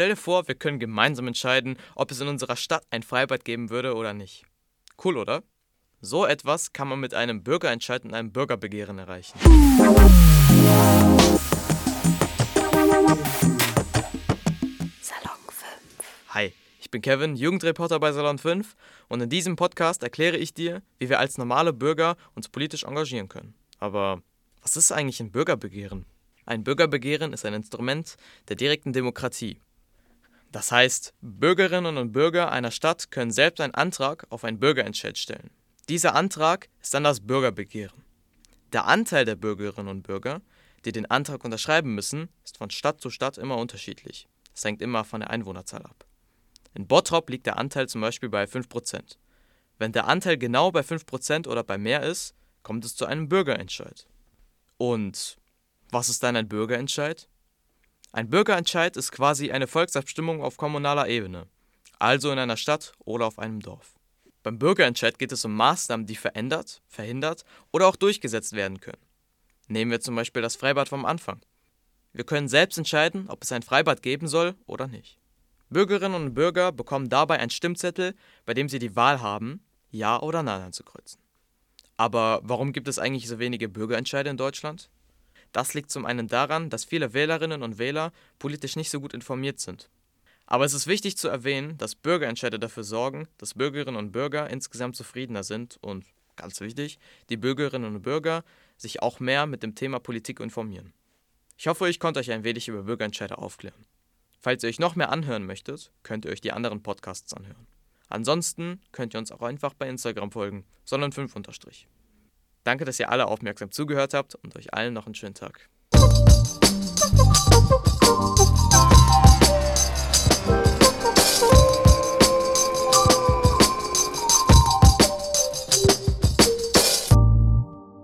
Stell dir vor, wir können gemeinsam entscheiden, ob es in unserer Stadt ein Freibad geben würde oder nicht. Cool, oder? So etwas kann man mit einem Bürgerentscheid und einem Bürgerbegehren erreichen. Salon 5. Hi, ich bin Kevin, Jugendreporter bei Salon 5 und in diesem Podcast erkläre ich dir, wie wir als normale Bürger uns politisch engagieren können. Aber was ist eigentlich ein Bürgerbegehren? Ein Bürgerbegehren ist ein Instrument der direkten Demokratie. Das heißt, Bürgerinnen und Bürger einer Stadt können selbst einen Antrag auf einen Bürgerentscheid stellen. Dieser Antrag ist dann das Bürgerbegehren. Der Anteil der Bürgerinnen und Bürger, die den Antrag unterschreiben müssen, ist von Stadt zu Stadt immer unterschiedlich. Es hängt immer von der Einwohnerzahl ab. In Bottrop liegt der Anteil zum Beispiel bei 5%. Wenn der Anteil genau bei 5% oder bei mehr ist, kommt es zu einem Bürgerentscheid. Und was ist dann ein Bürgerentscheid? Ein Bürgerentscheid ist quasi eine Volksabstimmung auf kommunaler Ebene, also in einer Stadt oder auf einem Dorf. Beim Bürgerentscheid geht es um Maßnahmen, die verändert, verhindert oder auch durchgesetzt werden können. Nehmen wir zum Beispiel das Freibad vom Anfang. Wir können selbst entscheiden, ob es ein Freibad geben soll oder nicht. Bürgerinnen und Bürger bekommen dabei einen Stimmzettel, bei dem sie die Wahl haben, Ja oder Nein anzukreuzen. Aber warum gibt es eigentlich so wenige Bürgerentscheide in Deutschland? Das liegt zum einen daran, dass viele Wählerinnen und Wähler politisch nicht so gut informiert sind. Aber es ist wichtig zu erwähnen, dass Bürgerentscheide dafür sorgen, dass Bürgerinnen und Bürger insgesamt zufriedener sind und, ganz wichtig, die Bürgerinnen und Bürger sich auch mehr mit dem Thema Politik informieren. Ich hoffe, ich konnte euch ein wenig über Bürgerentscheide aufklären. Falls ihr euch noch mehr anhören möchtet, könnt ihr euch die anderen Podcasts anhören. Ansonsten könnt ihr uns auch einfach bei Instagram folgen, sondern 5 unterstrich. Danke, dass ihr alle aufmerksam zugehört habt und euch allen noch einen schönen Tag.